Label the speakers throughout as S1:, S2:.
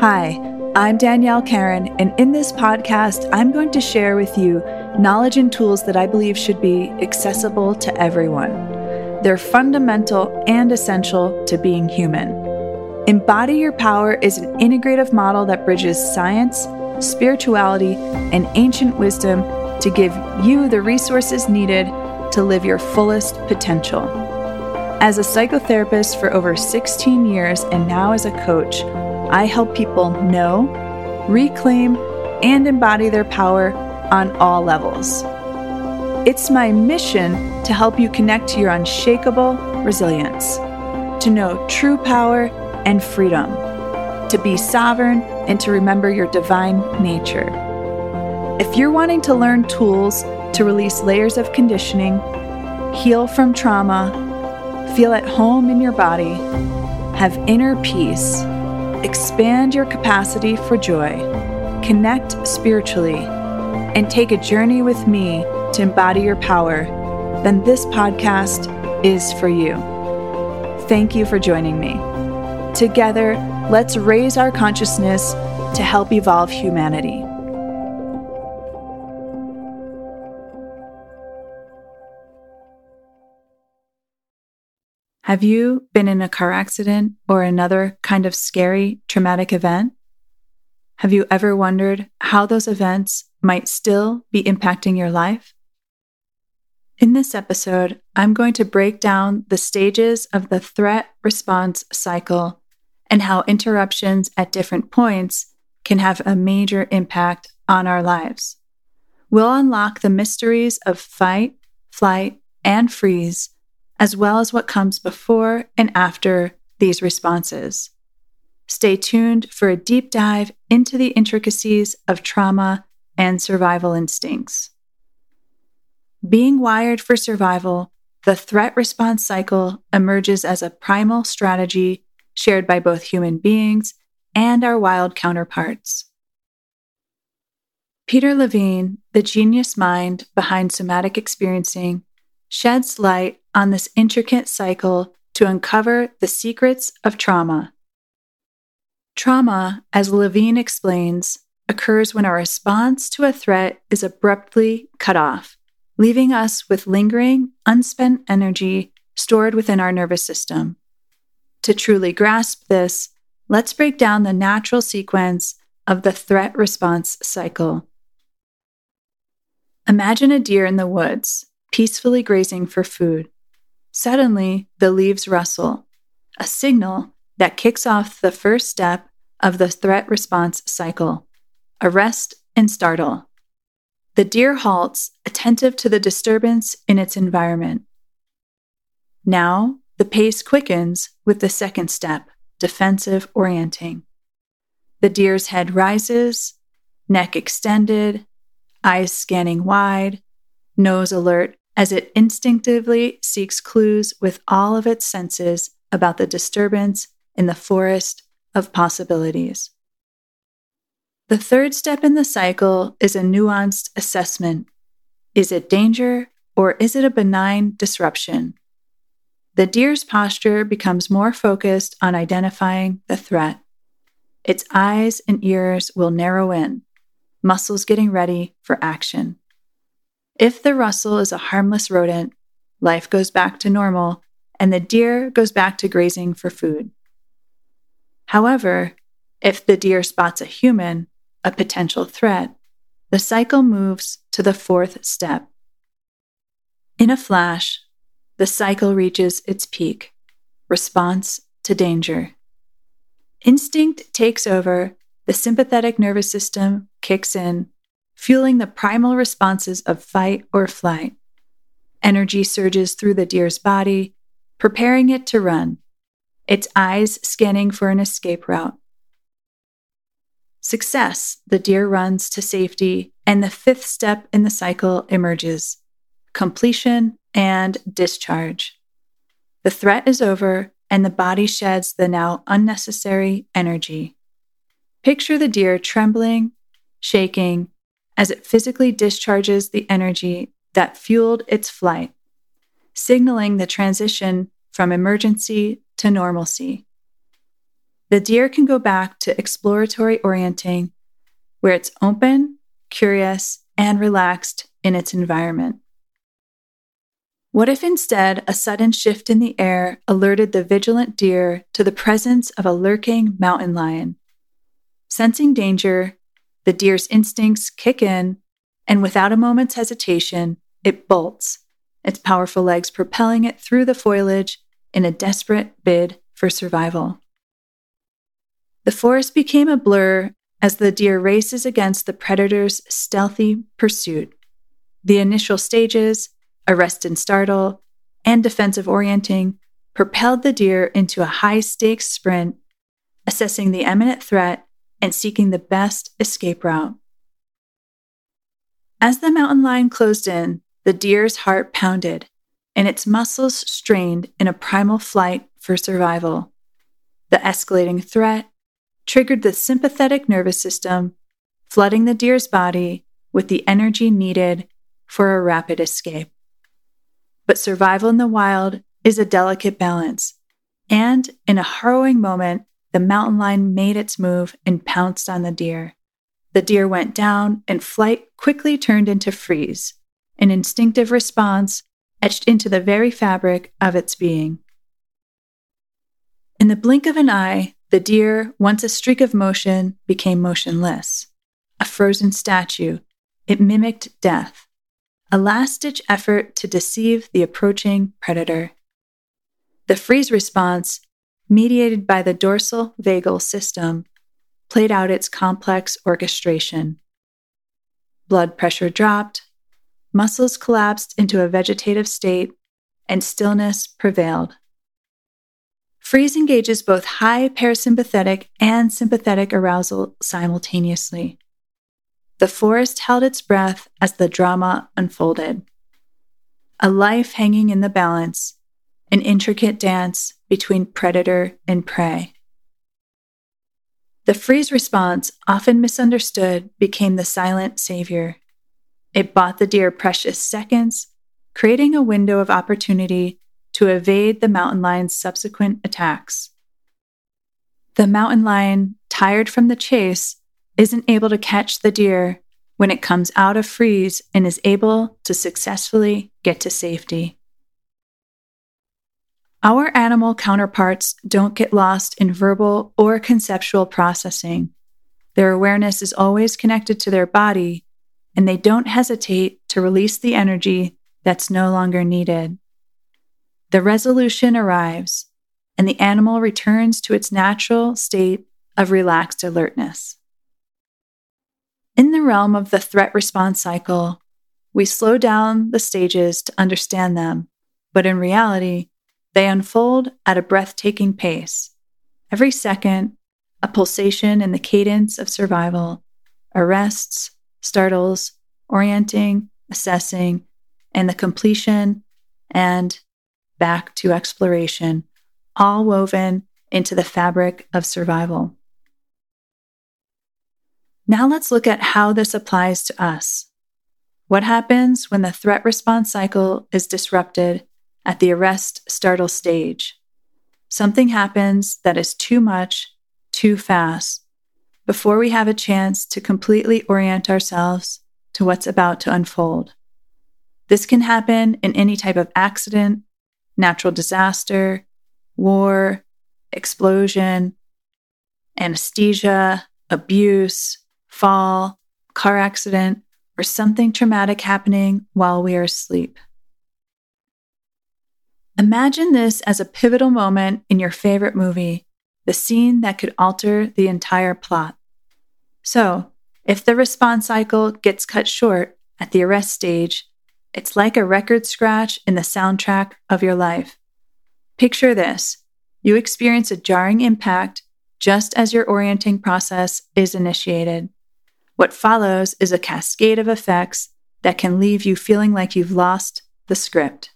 S1: Hi, I'm Danielle Carron, and in this podcast, I'm going to share with you knowledge and tools that I believe should be accessible to everyone. They're fundamental and essential to being human. Embody Your Power is an integrative model that bridges science, spirituality, and ancient wisdom to give you the resources needed to live your fullest potential. As a psychotherapist for over 16 years and now as a coach, I help people know, reclaim, and embody their power on all levels. It's my mission to help you connect to your unshakable resilience, to know true power and freedom, to be sovereign and to remember your divine nature. If you're wanting to learn tools to release layers of conditioning, heal from trauma, feel at home in your body, have inner peace, expand your capacity for joy, connect spiritually, and take a journey with me to embody your power, then this podcast is for you. Thank you for joining me. Together, let's raise our consciousness to help evolve humanity. Have you been in a car accident or another kind of scary, traumatic event? Have you ever wondered how those events might still be impacting your life? In this episode, I'm going to break down the stages of the threat response cycle and how interruptions at different points can have a major impact on our lives. We'll unlock the mysteries of fight, flight, and freeze as well as what comes before and after these responses. Stay tuned for a deep dive into the intricacies of trauma and survival instincts. Being wired for survival, the threat response cycle emerges as a primal strategy shared by both human beings and our wild counterparts. Peter Levine, the genius mind behind somatic experiencing, sheds light on this intricate cycle to uncover the secrets of trauma. Trauma, as Levine explains, occurs when our response to a threat is abruptly cut off, leaving us with lingering, unspent energy stored within our nervous system. To truly grasp this, let's break down the natural sequence of the threat response cycle. Imagine a deer in the woods, peacefully grazing for food. Suddenly, the leaves rustle, a signal that kicks off the first step of the threat response cycle arrest and startle. The deer halts, attentive to the disturbance in its environment. Now, the pace quickens with the second step, defensive orienting. The deer's head rises, neck extended, eyes scanning wide, nose alert as it instinctively seeks clues with all of its senses about the disturbance in the forest of possibilities. The third step in the cycle is a nuanced assessment. Is it danger or is it a benign disruption? The deer's posture becomes more focused on identifying the threat. Its eyes and ears will narrow in, muscles getting ready for action. If the rustle is a harmless rodent, life goes back to normal and the deer goes back to grazing for food. However, if the deer spots a human, a potential threat, the cycle moves to the fourth step. In a flash, the cycle reaches its peak response to danger. Instinct takes over, the sympathetic nervous system kicks in, fueling the primal responses of fight or flight. Energy surges through the deer's body, preparing it to run, its eyes scanning for an escape route. Success, the deer runs to safety, and the fifth step in the cycle emerges completion and discharge. The threat is over, and the body sheds the now unnecessary energy. Picture the deer trembling, shaking, as it physically discharges the energy that fueled its flight, signaling the transition from emergency to normalcy. the deer can go back to exploratory orienting, where it's open, curious, and relaxed in its environment. What if instead a sudden shift in the air alerted the vigilant deer to the presence of a lurking mountain lion? Sensing danger, the deer's instincts kick in, and without a moment's hesitation, it bolts, its powerful legs propelling it through the foliage in a desperate bid for survival. The forest became a blur as the deer races against the predator's stealthy pursuit. The initial stages, arrest and startle, and defensive orienting propelled the deer into a high stakes sprint, assessing the imminent threat and seeking the best escape route. As the mountain lion closed in, the deer's heart pounded and its muscles strained in a primal flight for survival. The escalating threat triggered the sympathetic nervous system, flooding the deer's body with the energy needed for a rapid escape. But survival in the wild is a delicate balance, and in a harrowing moment, the mountain lion made its move and pounced on the deer. The deer went down, and flight quickly turned into freeze, an instinctive response etched into the very fabric of its being. In the blink of an eye, the deer, once a streak of motion, became motionless. A frozen statue, it mimicked death, a last ditch effort to deceive the approaching predator. The freeze response mediated by the dorsal vagal system, played out its complex orchestration. Blood pressure dropped, muscles collapsed into a vegetative state, and stillness prevailed. Freeze engages both high parasympathetic and sympathetic arousal simultaneously. The forest held its breath as the drama unfolded. A life hanging in the balance, an intricate dance between predator and prey. The freeze response, often misunderstood, became the silent savior. It bought the deer precious seconds, creating a window of opportunity to evade the mountain lion's subsequent attacks. The mountain lion, tired from the chase, isn't able to catch the deer when it comes out of freeze and is able to successfully get to safety. Our animal counterparts don't get lost in verbal or conceptual processing. Their awareness is always connected to their body, and they don't hesitate to release the energy that's no longer needed. The resolution arrives, and the animal returns to its natural state of relaxed alertness. In the realm of the threat response cycle, we slow down the stages to understand them, but in reality, they unfold at a breathtaking pace. Every second, a pulsation in the cadence of survival, arrests, startles, orienting, assessing, and the completion and back to exploration, all woven into the fabric of survival. Now let's look at how this applies to us. What happens when the threat response cycle is disrupted at the arrest startle stage. Something happens that is too much, too fast, before we have a chance to completely orient ourselves to what's about to unfold. This can happen in any type of accident, natural disaster, war, explosion, anesthesia, abuse, fall, car accident, or something traumatic happening while we are asleep. Imagine this as a pivotal moment in your favorite movie, the scene that could alter the entire plot. So, if the response cycle gets cut short at the arrest stage, it's like a record scratch in the soundtrack of your life. Picture this you experience a jarring impact just as your orienting process is initiated. What follows is a cascade of effects that can leave you feeling like you've lost the script.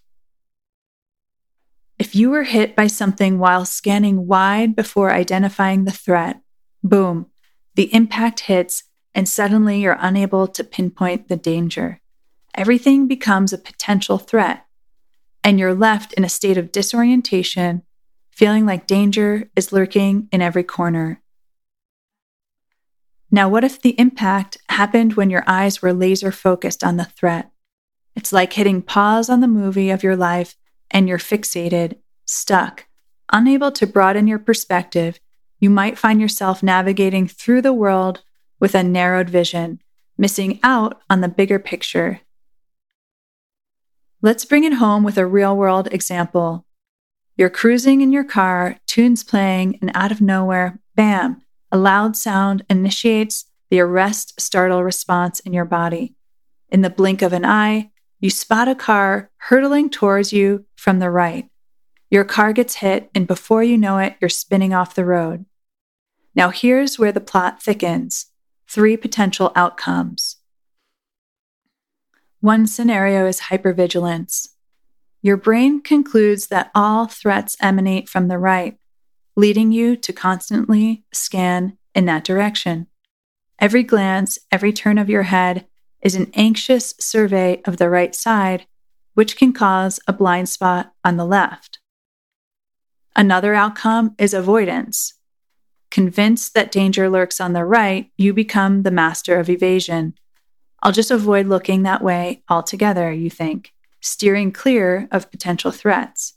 S1: If you were hit by something while scanning wide before identifying the threat, boom, the impact hits and suddenly you're unable to pinpoint the danger. Everything becomes a potential threat, and you're left in a state of disorientation, feeling like danger is lurking in every corner. Now, what if the impact happened when your eyes were laser focused on the threat? It's like hitting pause on the movie of your life and you're fixated, stuck, unable to broaden your perspective. You might find yourself navigating through the world with a narrowed vision, missing out on the bigger picture. Let's bring it home with a real world example. You're cruising in your car, tunes playing, and out of nowhere, bam, a loud sound initiates the arrest startle response in your body. In the blink of an eye, you spot a car hurtling towards you from the right. Your car gets hit, and before you know it, you're spinning off the road. Now, here's where the plot thickens three potential outcomes. One scenario is hypervigilance. Your brain concludes that all threats emanate from the right, leading you to constantly scan in that direction. Every glance, every turn of your head is an anxious survey of the right side, which can cause a blind spot on the left. Another outcome is avoidance. Convinced that danger lurks on the right, you become the master of evasion. I'll just avoid looking that way altogether, you think steering clear of potential threats,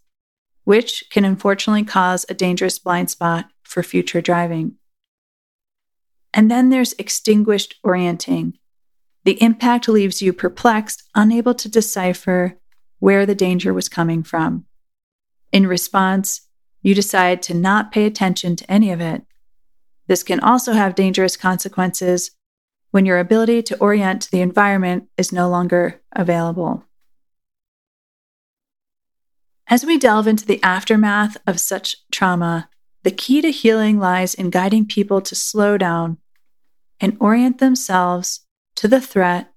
S1: which can unfortunately cause a dangerous blind spot for future driving. And then there's extinguished orienting. The impact leaves you perplexed, unable to decipher where the danger was coming from. In response, you decide to not pay attention to any of it. This can also have dangerous consequences when your ability to orient to the environment is no longer available. As we delve into the aftermath of such trauma, the key to healing lies in guiding people to slow down and orient themselves to the threat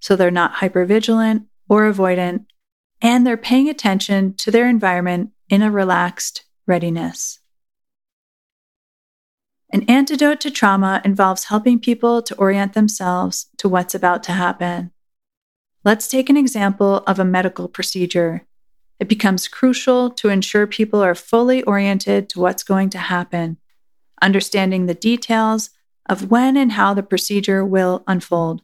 S1: so they're not hypervigilant or avoidant, and they're paying attention to their environment in a relaxed readiness. An antidote to trauma involves helping people to orient themselves to what's about to happen. Let's take an example of a medical procedure it becomes crucial to ensure people are fully oriented to what's going to happen, understanding the details of when and how the procedure will unfold.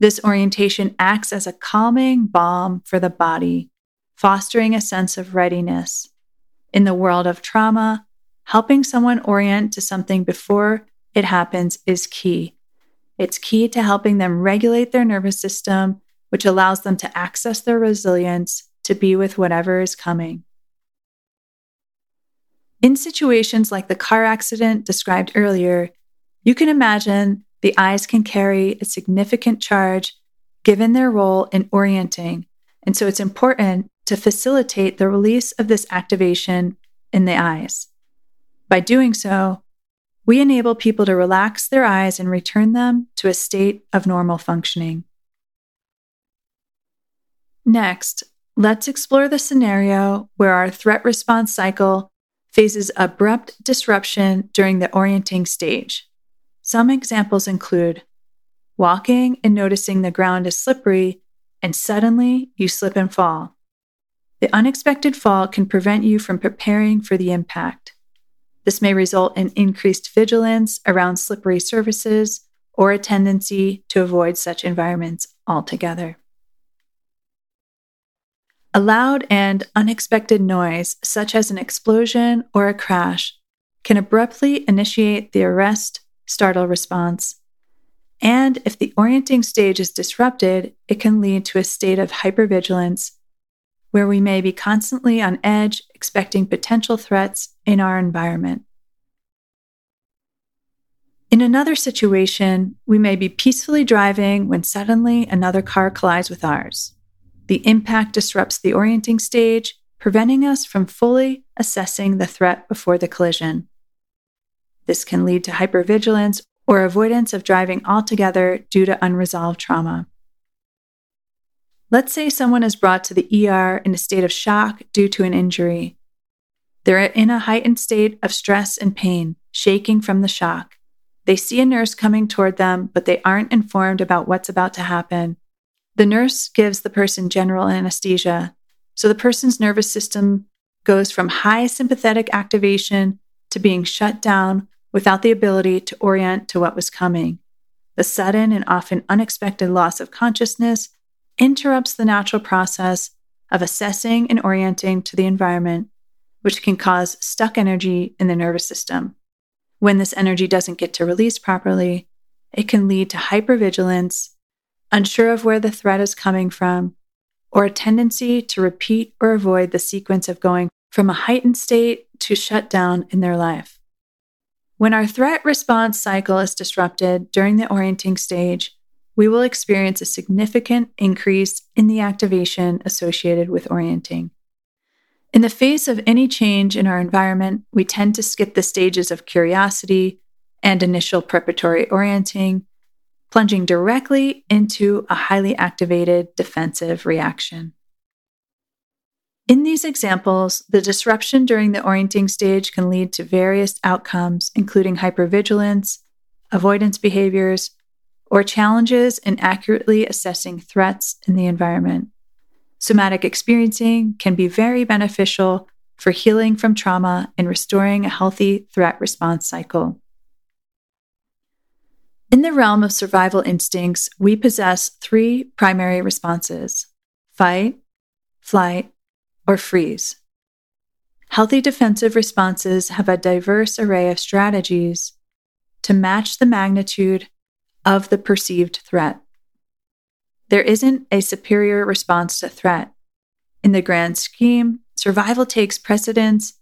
S1: This orientation acts as a calming balm for the body, fostering a sense of readiness. In the world of trauma, helping someone orient to something before it happens is key. It's key to helping them regulate their nervous system, which allows them to access their resilience to be with whatever is coming. In situations like the car accident described earlier, you can imagine the eyes can carry a significant charge given their role in orienting, and so it's important to facilitate the release of this activation in the eyes. By doing so, we enable people to relax their eyes and return them to a state of normal functioning. Next, Let's explore the scenario where our threat response cycle faces abrupt disruption during the orienting stage. Some examples include walking and noticing the ground is slippery, and suddenly you slip and fall. The unexpected fall can prevent you from preparing for the impact. This may result in increased vigilance around slippery surfaces or a tendency to avoid such environments altogether. A loud and unexpected noise, such as an explosion or a crash, can abruptly initiate the arrest startle response. And if the orienting stage is disrupted, it can lead to a state of hypervigilance where we may be constantly on edge, expecting potential threats in our environment. In another situation, we may be peacefully driving when suddenly another car collides with ours. The impact disrupts the orienting stage, preventing us from fully assessing the threat before the collision. This can lead to hypervigilance or avoidance of driving altogether due to unresolved trauma. Let's say someone is brought to the ER in a state of shock due to an injury. They're in a heightened state of stress and pain, shaking from the shock. They see a nurse coming toward them, but they aren't informed about what's about to happen the nurse gives the person general anesthesia, so the person's nervous system goes from high sympathetic activation to being shut down without the ability to orient to what was coming. The sudden and often unexpected loss of consciousness interrupts the natural process of assessing and orienting to the environment, which can cause stuck energy in the nervous system. When this energy doesn't get to release properly, it can lead to hypervigilance, unsure of where the threat is coming from, or a tendency to repeat or avoid the sequence of going from a heightened state to shut down in their life. When our threat response cycle is disrupted during the orienting stage, we will experience a significant increase in the activation associated with orienting. In the face of any change in our environment, we tend to skip the stages of curiosity and initial preparatory orienting, plunging directly into a highly activated defensive reaction. In these examples, the disruption during the orienting stage can lead to various outcomes, including hypervigilance, avoidance behaviors, or challenges in accurately assessing threats in the environment. Somatic experiencing can be very beneficial for healing from trauma and restoring a healthy threat response cycle. In the realm of survival instincts, we possess three primary responses fight, flight, or freeze. Healthy defensive responses have a diverse array of strategies to match the magnitude of the perceived threat. There isn't a superior response to threat. In the grand scheme, survival takes precedence,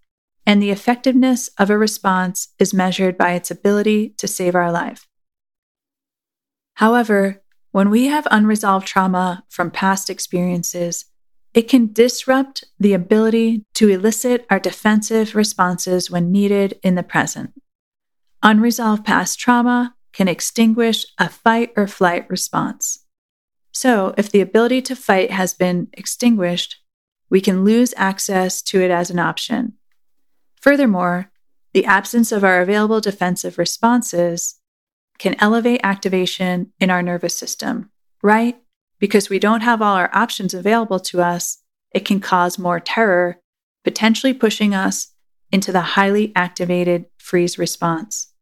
S1: and the effectiveness of a response is measured by its ability to save our life. However, when we have unresolved trauma from past experiences, it can disrupt the ability to elicit our defensive responses when needed in the present. Unresolved past trauma can extinguish a fight or flight response. So, if the ability to fight has been extinguished, we can lose access to it as an option. Furthermore, the absence of our available defensive responses can elevate activation in our nervous system, right? Because we don't have all our options available to us, it can cause more terror, potentially pushing us into the highly activated freeze response.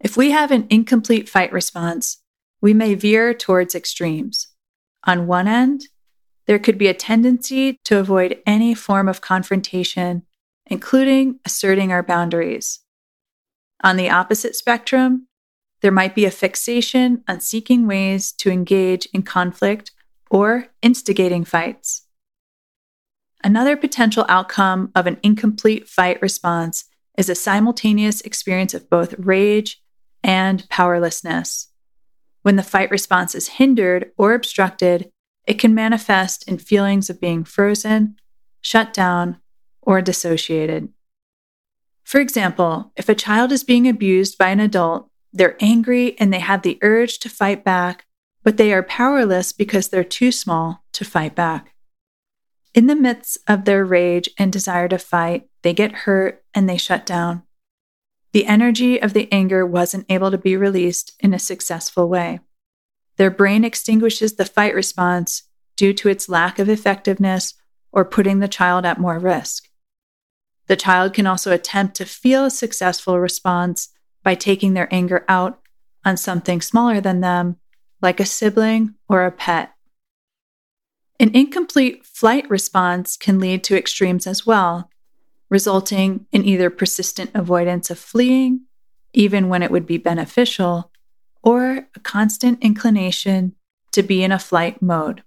S1: If we have an incomplete fight response, we may veer towards extremes. On one end, there could be a tendency to avoid any form of confrontation, including asserting our boundaries. On the opposite spectrum, there might be a fixation on seeking ways to engage in conflict or instigating fights. Another potential outcome of an incomplete fight response is a simultaneous experience of both rage and powerlessness. When the fight response is hindered or obstructed, it can manifest in feelings of being frozen, shut down, or dissociated. For example, if a child is being abused by an adult, they're angry and they have the urge to fight back, but they are powerless because they're too small to fight back. In the midst of their rage and desire to fight, they get hurt and they shut down. The energy of the anger wasn't able to be released in a successful way. Their brain extinguishes the fight response due to its lack of effectiveness or putting the child at more risk. The child can also attempt to feel a successful response by taking their anger out on something smaller than them, like a sibling or a pet. An incomplete flight response can lead to extremes as well, resulting in either persistent avoidance of fleeing, even when it would be beneficial, or a constant inclination to be in a flight mode.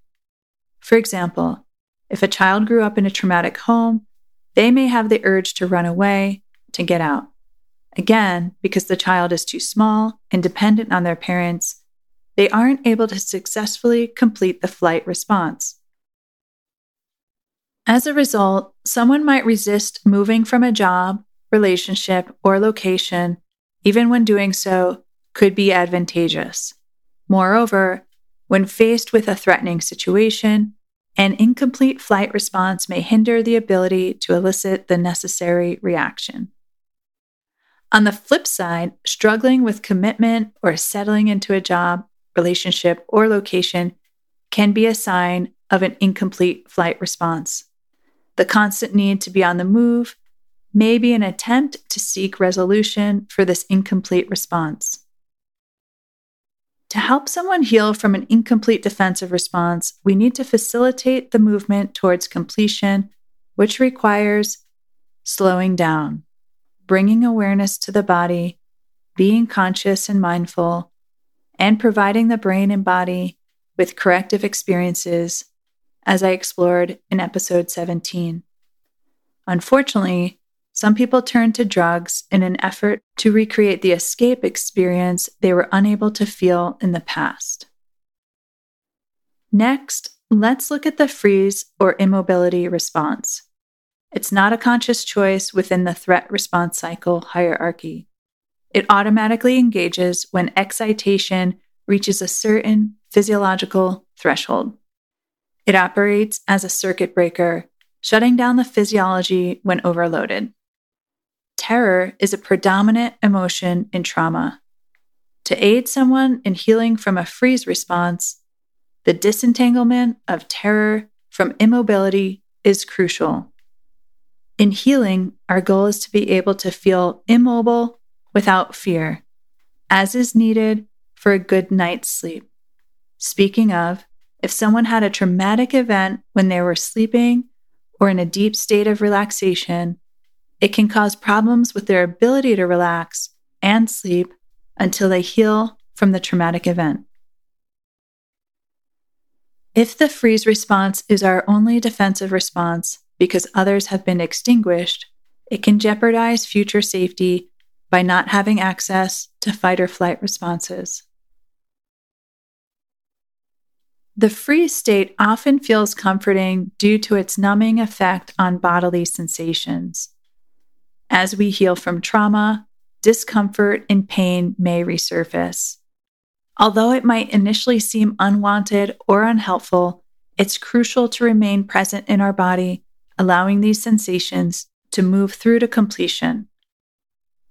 S1: For example, if a child grew up in a traumatic home, they may have the urge to run away to get out. Again, because the child is too small and dependent on their parents, they aren't able to successfully complete the flight response. As a result, someone might resist moving from a job, relationship, or location, even when doing so could be advantageous. Moreover, when faced with a threatening situation, an incomplete flight response may hinder the ability to elicit the necessary reaction. On the flip side, struggling with commitment or settling into a job, relationship, or location can be a sign of an incomplete flight response. the constant need to be on the move may be an attempt to seek resolution for this incomplete response. To help someone heal from an incomplete defensive response, we need to facilitate the movement towards completion, which requires slowing down, bringing awareness to the body, being conscious and mindful, and providing the brain and body with corrective experiences, as I explored in episode 17. Unfortunately, some people turn to drugs in an effort to recreate the escape experience they were unable to feel in the past. Next, let's look at the freeze or immobility response. It's not a conscious choice within the threat response cycle hierarchy. It automatically engages when excitation reaches a certain physiological threshold. It operates as a circuit breaker, shutting down the physiology when overloaded terror is a predominant emotion in trauma. To aid someone in healing from a freeze response, the disentanglement of terror from immobility is crucial. In healing, our goal is to be able to feel immobile without fear, as is needed for a good night's sleep. Speaking of, if someone had a traumatic event when they were sleeping or in a deep state of relaxation, it can cause problems with their ability to relax and sleep until they heal from the traumatic event. If the freeze response is our only defensive response because others have been extinguished, it can jeopardize future safety by not having access to fight or flight responses. The freeze state often feels comforting due to its numbing effect on bodily sensations. As we heal from trauma, discomfort and pain may resurface. Although it might initially seem unwanted or unhelpful, it's crucial to remain present in our body, allowing these sensations to move through to completion.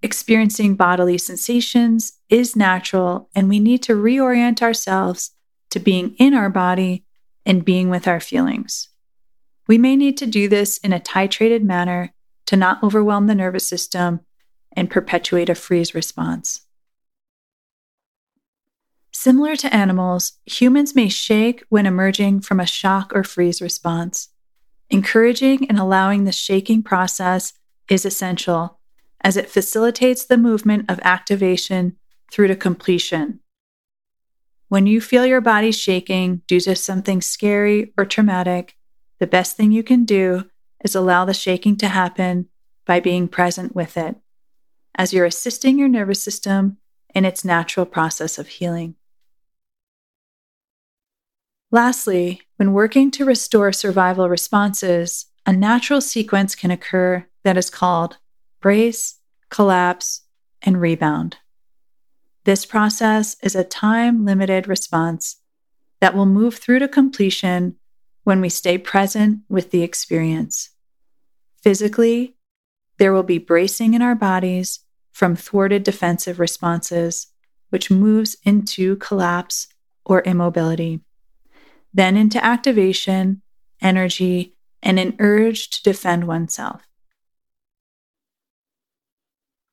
S1: Experiencing bodily sensations is natural, and we need to reorient ourselves to being in our body and being with our feelings. We may need to do this in a titrated manner to not overwhelm the nervous system and perpetuate a freeze response. Similar to animals, humans may shake when emerging from a shock or freeze response. Encouraging and allowing the shaking process is essential as it facilitates the movement of activation through to completion. When you feel your body shaking due to something scary or traumatic, the best thing you can do is allow the shaking to happen by being present with it, as you're assisting your nervous system in its natural process of healing. Lastly, when working to restore survival responses, a natural sequence can occur that is called brace, collapse, and rebound. This process is a time limited response that will move through to completion when we stay present with the experience. Physically, there will be bracing in our bodies from thwarted defensive responses, which moves into collapse or immobility, then into activation, energy, and an urge to defend oneself.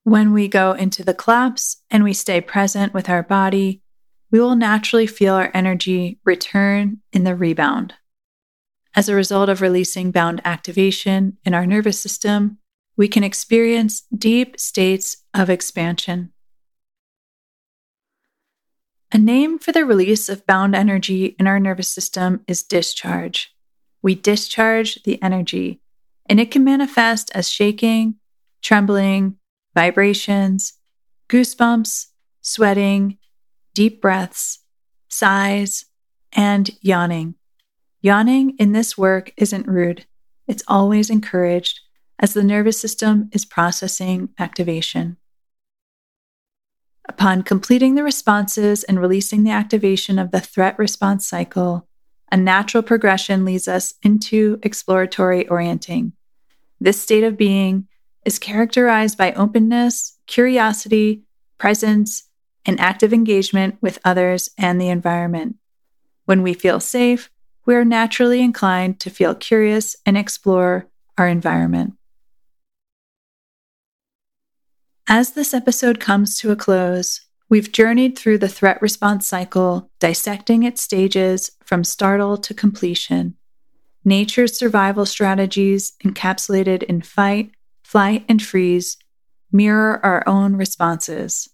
S1: When we go into the collapse and we stay present with our body, we will naturally feel our energy return in the rebound. As a result of releasing bound activation in our nervous system, we can experience deep states of expansion. A name for the release of bound energy in our nervous system is discharge. We discharge the energy, and it can manifest as shaking, trembling, vibrations, goosebumps, sweating, deep breaths, sighs, and yawning. Yawning in this work isn't rude, it's always encouraged as the nervous system is processing activation. Upon completing the responses and releasing the activation of the threat response cycle, a natural progression leads us into exploratory orienting. This state of being is characterized by openness, curiosity, presence, and active engagement with others and the environment. When we feel safe, we are naturally inclined to feel curious and explore our environment. As this episode comes to a close, we've journeyed through the threat response cycle, dissecting its stages from startle to completion. Nature's survival strategies, encapsulated in fight, flight, and freeze, mirror our own responses.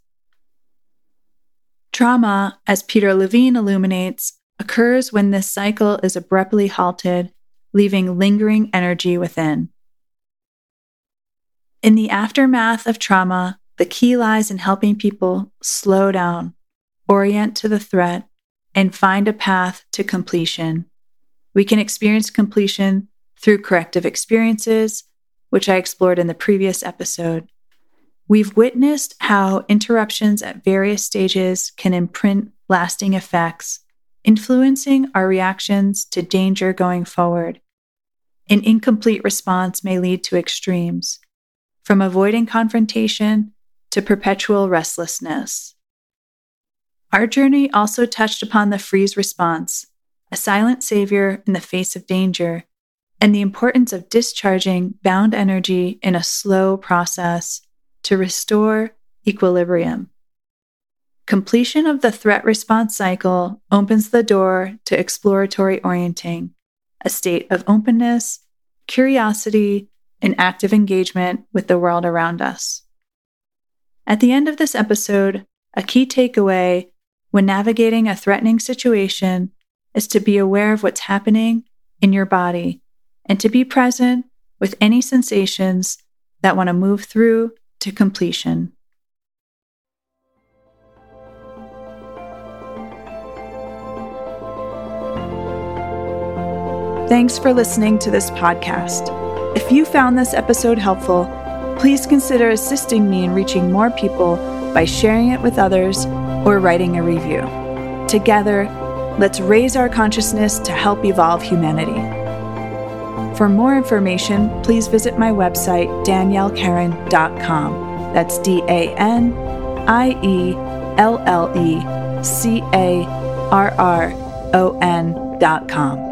S1: Trauma, as Peter Levine illuminates, occurs when this cycle is abruptly halted, leaving lingering energy within. In the aftermath of trauma, the key lies in helping people slow down, orient to the threat, and find a path to completion. We can experience completion through corrective experiences, which I explored in the previous episode. We've witnessed how interruptions at various stages can imprint lasting effects, influencing our reactions to danger going forward. An incomplete response may lead to extremes from avoiding confrontation to perpetual restlessness. Our journey also touched upon the freeze response, a silent savior in the face of danger, and the importance of discharging bound energy in a slow process to restore equilibrium. Completion of the threat response cycle opens the door to exploratory orienting, a state of openness, curiosity, and active engagement with the world around us. At the end of this episode, a key takeaway when navigating a threatening situation is to be aware of what's happening in your body and to be present with any sensations that want to move through to completion. Thanks for listening to this podcast. If you found this episode helpful, please consider assisting me in reaching more people by sharing it with others or writing a review. Together, let's raise our consciousness to help evolve humanity. For more information, please visit my website, daniellecarron.com. That's D A N I E L L E C A R R O N.com.